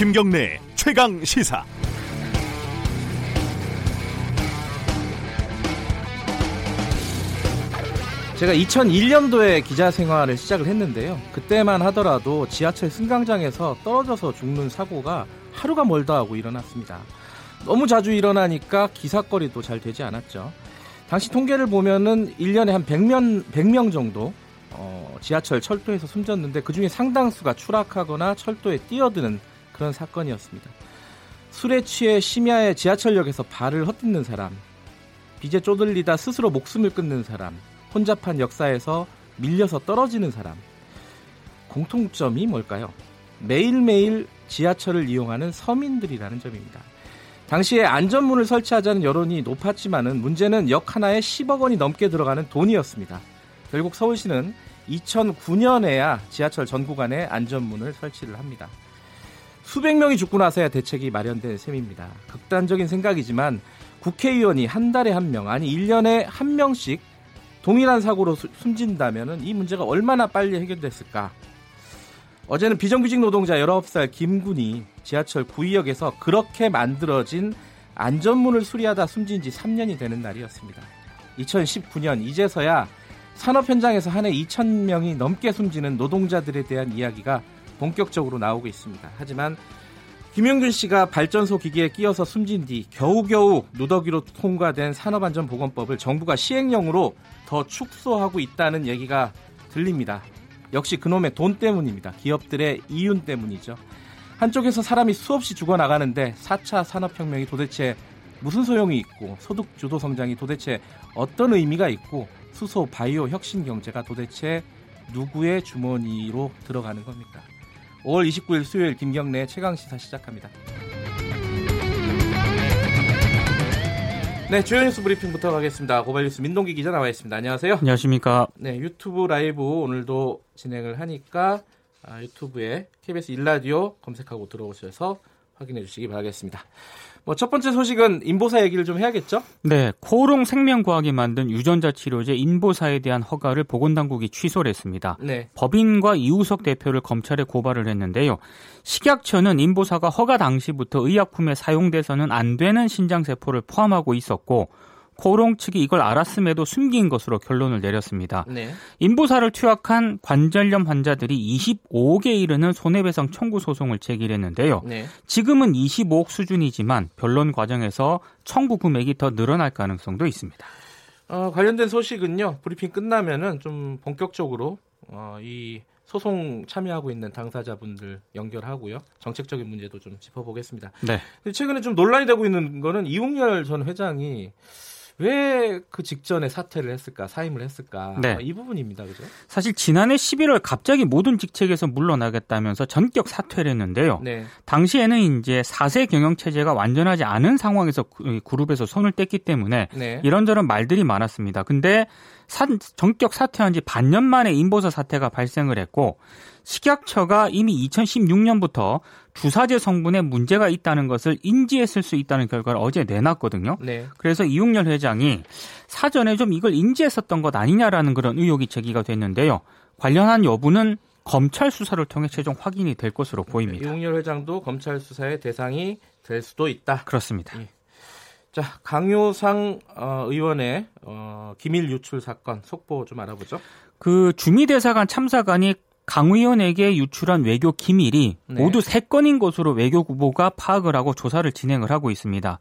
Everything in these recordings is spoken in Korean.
김경래 최강 시사. 제가 2001년도에 기자 생활을 시작을 했는데요. 그때만 하더라도 지하철 승강장에서 떨어져서 죽는 사고가 하루가 멀다 하고 일어났습니다. 너무 자주 일어나니까 기사거리도 잘 되지 않았죠. 당시 통계를 보면은 1년에 한 100명, 100명 정도 어, 지하철 철도에서 숨졌는데 그중에 상당수가 추락하거나 철도에 뛰어드는 그런 사건이었습니다. 술에 취해 심야에 지하철역에서 발을 헛딛는 사람, 빚에 쪼들리다 스스로 목숨을 끊는 사람, 혼잡한 역사에서 밀려서 떨어지는 사람. 공통점이 뭘까요? 매일매일 지하철을 이용하는 서민들이라는 점입니다. 당시에 안전문을 설치하자는 여론이 높았지만은 문제는 역 하나에 10억 원이 넘게 들어가는 돈이었습니다. 결국 서울시는 2009년에야 지하철 전 구간에 안전문을 설치를 합니다. 수백 명이 죽고 나서야 대책이 마련된 셈입니다. 극단적인 생각이지만 국회의원이 한 달에 한 명, 아니 1년에 한 명씩 동일한 사고로 수, 숨진다면 이 문제가 얼마나 빨리 해결됐을까? 어제는 비정규직 노동자 19살 김군이 지하철 구의역에서 그렇게 만들어진 안전문을 수리하다 숨진 지 3년이 되는 날이었습니다. 2019년 이제서야 산업 현장에서 한 해 2,000명이 넘게 숨지는 노동자들에 대한 이야기가 본격적으로 나오고 있습니다. 하지만 김용균 씨가 발전소 기기에 끼어서 숨진 뒤 겨우겨우 누더기로 통과된 산업안전보건법을 정부가 시행령으로 더 축소하고 있다는 얘기가 들립니다. 역시 그놈의 돈 때문입니다. 기업들의 이윤 때문이죠. 한쪽에서 사람이 수없이 죽어나가는데 4차 산업혁명이 도대체 무슨 소용이 있고 소득 주도 성장이 도대체 어떤 의미가 있고 수소 바이오 혁신 경제가 도대체 누구의 주머니로 들어가는 겁니까? 5월 29일 수요일 김경래 최강 시사 시작합니다. 네, 주요 뉴스 브리핑부터 가겠습니다. 고발뉴스 민동기 기자 나와 있습니다. 안녕하세요. 안녕하십니까. 네, 유튜브 라이브 오늘도 진행을 하니까 아, 유튜브에 KBS 일라디오 검색하고 들어오셔서 확인해 주시기 바라겠습니다. 뭐 첫 번째 소식은 인보사 얘기를 좀 해야겠죠? 네, 코오롱 생명과학이 만든 유전자 치료제 인보사에 대한 허가를 보건당국이 취소를 했습니다. 네. 법인과 이우석 대표를 검찰에 고발을 했는데요. 식약처는 인보사가 허가 당시부터 의약품에 사용돼서는 안 되는 신장세포를 포함하고 있었고 코롱 측이 이걸 알았음에도 숨긴 것으로 결론을 내렸습니다. 네. 인보사를 투약한 관절염 환자들이 25억에 이르는 손해배상 청구 소송을 제기했는데요. 네. 지금은 25억 수준이지만 변론 과정에서 청구 금액이 더 늘어날 가능성도 있습니다. 어, 관련된 소식은요. 브리핑 끝나면은 좀 본격적으로 어, 이 소송 참여하고 있는 당사자분들 연결하고요. 정책적인 문제도 좀 짚어보겠습니다. 네. 최근에 좀 논란이 되고 있는 거는 이웅열 전 회장이 왜 그 직전에 사퇴를 했을까, 사임을 했을까? 네. 이 부분입니다. 그죠? 사실 지난해 11월 갑자기 모든 직책에서 물러나겠다면서 전격 사퇴를 했는데요. 네. 당시에는 이제 4세 경영 체제가 완전하지 않은 상황에서 그룹에서 손을 뗐기 때문에 네. 이런저런 말들이 많았습니다. 근데 사, 전격 사퇴한 지 반년 만에 인보사 사태가 발생을 했고 식약처가 이미 2016년부터 주사제 성분에 문제가 있다는 것을 인지했을 수 있다는 결과를 어제 내놨거든요. 네. 그래서 이용렬 회장이 사전에 좀 이걸 인지했었던 것 아니냐라는 그런 의혹이 제기가 됐는데요. 관련한 여부는 검찰 수사를 통해 최종 확인이 될 것으로 보입니다. 이용렬 회장도 검찰 수사의 대상이 될 수도 있다. 그렇습니다. 예. 자, 강효상 어, 의원의 어, 기밀 유출 사건 속보 좀 알아보죠. 그 주미대사관 참사관이 강 의원에게 유출한 외교 기밀이 네. 모두 3건인 것으로 외교부가 파악을 하고 조사를 진행을 하고 있습니다.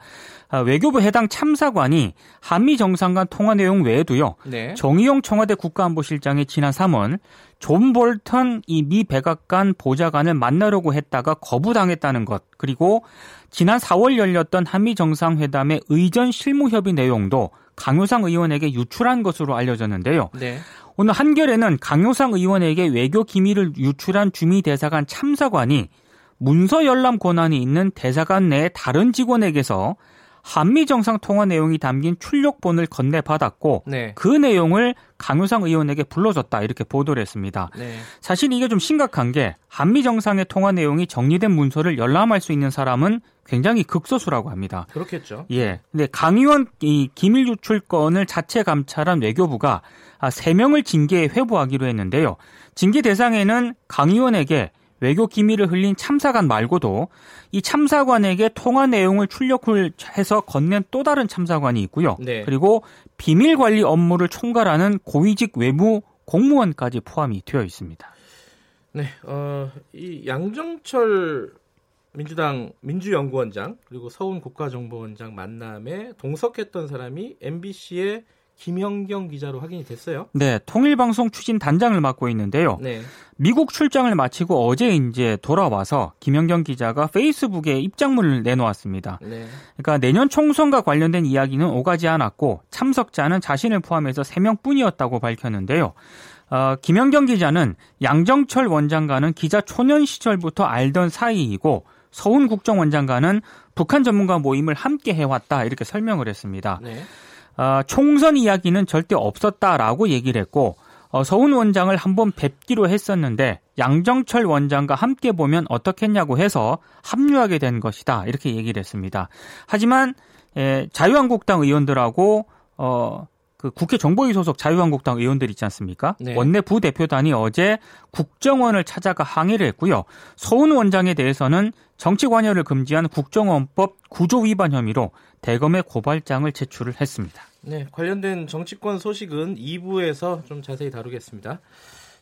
아, 외교부 해당 참사관이 한미 정상 간 통화 내용 외에도요. 네. 정의용 청와대 국가안보실장이 지난 3월 존 볼턴 이 미 백악관 보좌관을 만나려고 했다가 거부당했다는 것 그리고 지난 4월 열렸던 한미 정상회담의 의전 실무 협의 내용도 강효상 의원에게 유출한 것으로 알려졌는데요. 네. 오늘 한겨레는 강효상 의원에게 외교 기밀을 유출한 주미 대사관 참사관이 문서 열람 권한이 있는 대사관 내 다른 직원에게서 한미 정상 통화 내용이 담긴 출력본을 건네받았고 네. 그 내용을 강효상 의원에게 불러줬다 이렇게 보도를 했습니다. 네. 사실 이게 좀 심각한 게 한미 정상의 통화 내용이 정리된 문서를 열람할 수 있는 사람은 굉장히 극소수라고 합니다. 그렇겠죠. 예. 근데 강 의원 이 기밀 유출 건을 자체 감찰한 외교부가 3명을 아, 징계에 회부하기로 했는데요. 징계 대상에는 강 의원에게 외교 기밀을 흘린 참사관 말고도 이 참사관에게 통화 내용을 출력을 해서 건넨 또 다른 참사관이 있고요. 네. 그리고 비밀 관리 업무를 총괄하는 고위직 외무 공무원까지 포함이 되어 있습니다. 네, 어, 이 양정철 민주당 민주연구원장 그리고 서훈 국가정보원장 만남에 동석했던 사람이 MBC의 김영경 기자로 확인이 됐어요. 네, 통일방송 추진 단장을 맡고 있는데요. 네. 미국 출장을 마치고 어제 이제 돌아와서 김영경 기자가 페이스북에 입장문을 내놓았습니다. 네. 그러니까 내년 총선과 관련된 이야기는 오가지 않았고 참석자는 자신을 포함해서 3명뿐이었다고 밝혔는데요. 어, 김영경 기자는 양정철 원장과는 기자 초년 시절부터 알던 사이이고 서훈 국정원장과는 북한 전문가 모임을 함께 해왔다 이렇게 설명을 했습니다. 네. 어, 총선 이야기는 절대 없었다라고 얘기를 했고 어, 서훈 원장을 한번 뵙기로 했었는데 양정철 원장과 함께 보면 어떻겠냐고 해서 합류하게 된 것이다 이렇게 얘기를 했습니다. 하지만 에, 자유한국당 의원들하고 어, 그 국회 정보위 소속 자유한국당 의원들 있지 않습니까? 네. 원내 부대표단이 어제 국정원을 찾아가 항의를 했고요. 서훈 원장에 대해서는 정치 관여를 금지한 국정원법 구조 위반 혐의로 대검에 고발장을 제출을 했습니다. 네, 관련된 정치권 소식은 2부에서 좀 자세히 다루겠습니다.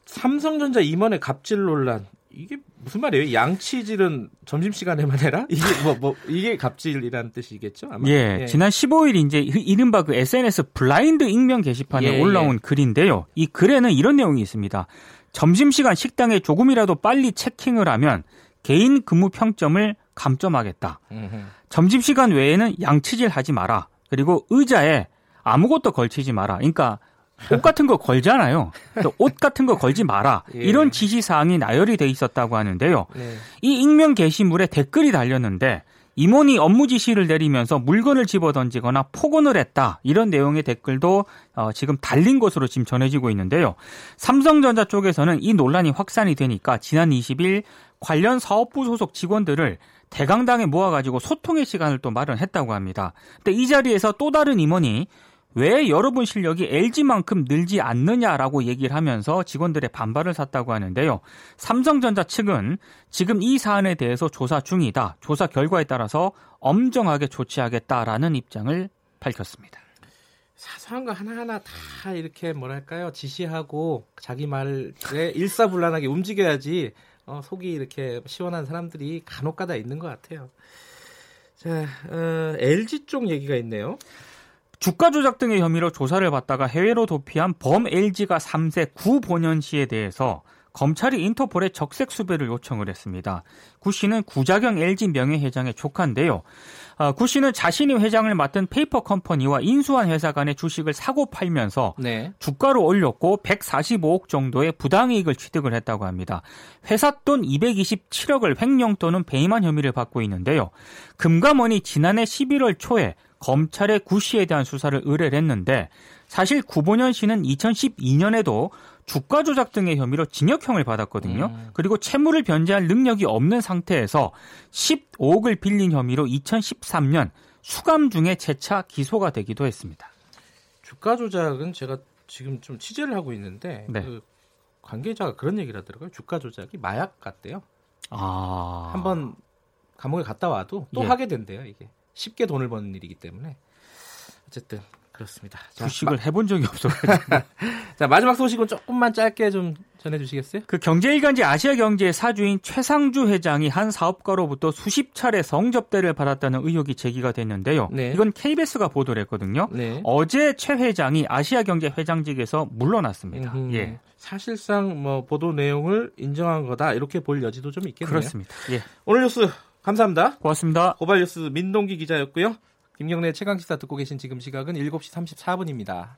삼성전자 임원의 갑질 논란 이게 무슨 말이에요? 양치질은 점심 시간에만 해라? 이게 뭐, 뭐 이게 갑질이라는 뜻이겠죠? 아마. 예, 예. 지난 15일 이제 이른바 그 SNS 블라인드 익명 게시판에 예, 올라온 예. 글인데요. 이 글에는 이런 내용이 있습니다. 점심 시간 식당에 조금이라도 빨리 체킹을 하면 개인 근무 평점을 감점하겠다. 점심 시간 외에는 양치질 하지 마라. 그리고 의자에 아무것도 걸치지 마라. 그러니까 옷 같은 거 걸잖아요. 옷 같은 거 걸지 마라. 예. 이런 지시 사항이 나열이 돼 있었다고 하는데요. 네. 이 익명 게시물에 댓글이 달렸는데 임원이 업무 지시를 내리면서 물건을 집어 던지거나 폭언을 했다. 이런 내용의 댓글도 어, 지금 달린 것으로 지금 전해지고 있는데요. 삼성전자 쪽에서는 이 논란이 확산이 되니까 지난 20일 관련 사업부 소속 직원들을 대강당에 모아가지고 소통의 시간을 또 마련했다고 합니다. 근데 이 자리에서 또 다른 임원이 왜 여러분 실력이 LG만큼 늘지 않느냐라고 얘기를 하면서 직원들의 반발을 샀다고 하는데요. 삼성전자 측은 지금 이 사안에 대해서 조사 중이다. 조사 결과에 따라서 엄정하게 조치하겠다라는 입장을 밝혔습니다. 사소한 거 하나하나 다 이렇게 뭐랄까요 지시하고 자기 말에 일사불란하게 움직여야지 어, 속이 이렇게 시원한 사람들이 간혹가다 있는 것 같아요. 자, 어, LG 쪽 얘기가 있네요. 주가 조작 등의 혐의로 조사를 받다가 해외로 도피한 범 LG가 3세 구 본현 씨에 대해서 검찰이 인터폴에 적색 수배를 요청을 했습니다. 구 씨는 구자경 LG 명예회장의 조카인데요. 아, 구 씨는 자신이 회장을 맡은 페이퍼 컴퍼니와 인수한 회사 간의 주식을 사고 팔면서 네. 주가를 올렸고 145억 정도의 부당이익을 취득을 했다고 합니다. 회사 돈 227억을 횡령 또는 배임한 혐의를 받고 있는데요. 금감원이 지난해 11월 초에 검찰에 구 씨에 대한 수사를 의뢰를 했는데 사실 구본현 씨는 2012년에도 주가 조작 등의 혐의로 징역형을 받았거든요. 음. 그리고 채무를 변제할 능력이 없는 상태에서 15억을 빌린 혐의로 2013년 수감 중에 재차 기소가 되기도 했습니다. 주가 조작은 제가 지금 좀 취재를 하고 있는데 네. 그 관계자가 그런 얘기를 하더라고요. 주가 조작이 마약 같대요. 아. 한번 감옥에 갔다 와도 또 예. 하게 된대요, 이게. 쉽게 돈을 버는 일이기 때문에 어쨌든 그렇습니다. 주식을 해본 적이 없어가지고. 자 마지막 소식은 조금만 짧게 좀 전해주시겠어요? 그 경제일간지 아시아경제 사주인 최상주 회장이 한 사업가로부터 수십 차례 성접대를 받았다는 의혹이 제기가 됐는데요. 네. 이건 KBS가 보도를 했거든요. 네. 어제 최 회장이 아시아경제 회장직에서 물러났습니다. 음흠. 예. 사실상 뭐 보도 내용을 인정한 거다 이렇게 볼 여지도 좀 있겠네요. 그렇습니다. 예. 오늘 뉴스 감사합니다. 고맙습니다. 고발 뉴스 민동기 기자였고요. 김경래 최강시사 듣고 계신 지금 시각은 7시 34분입니다.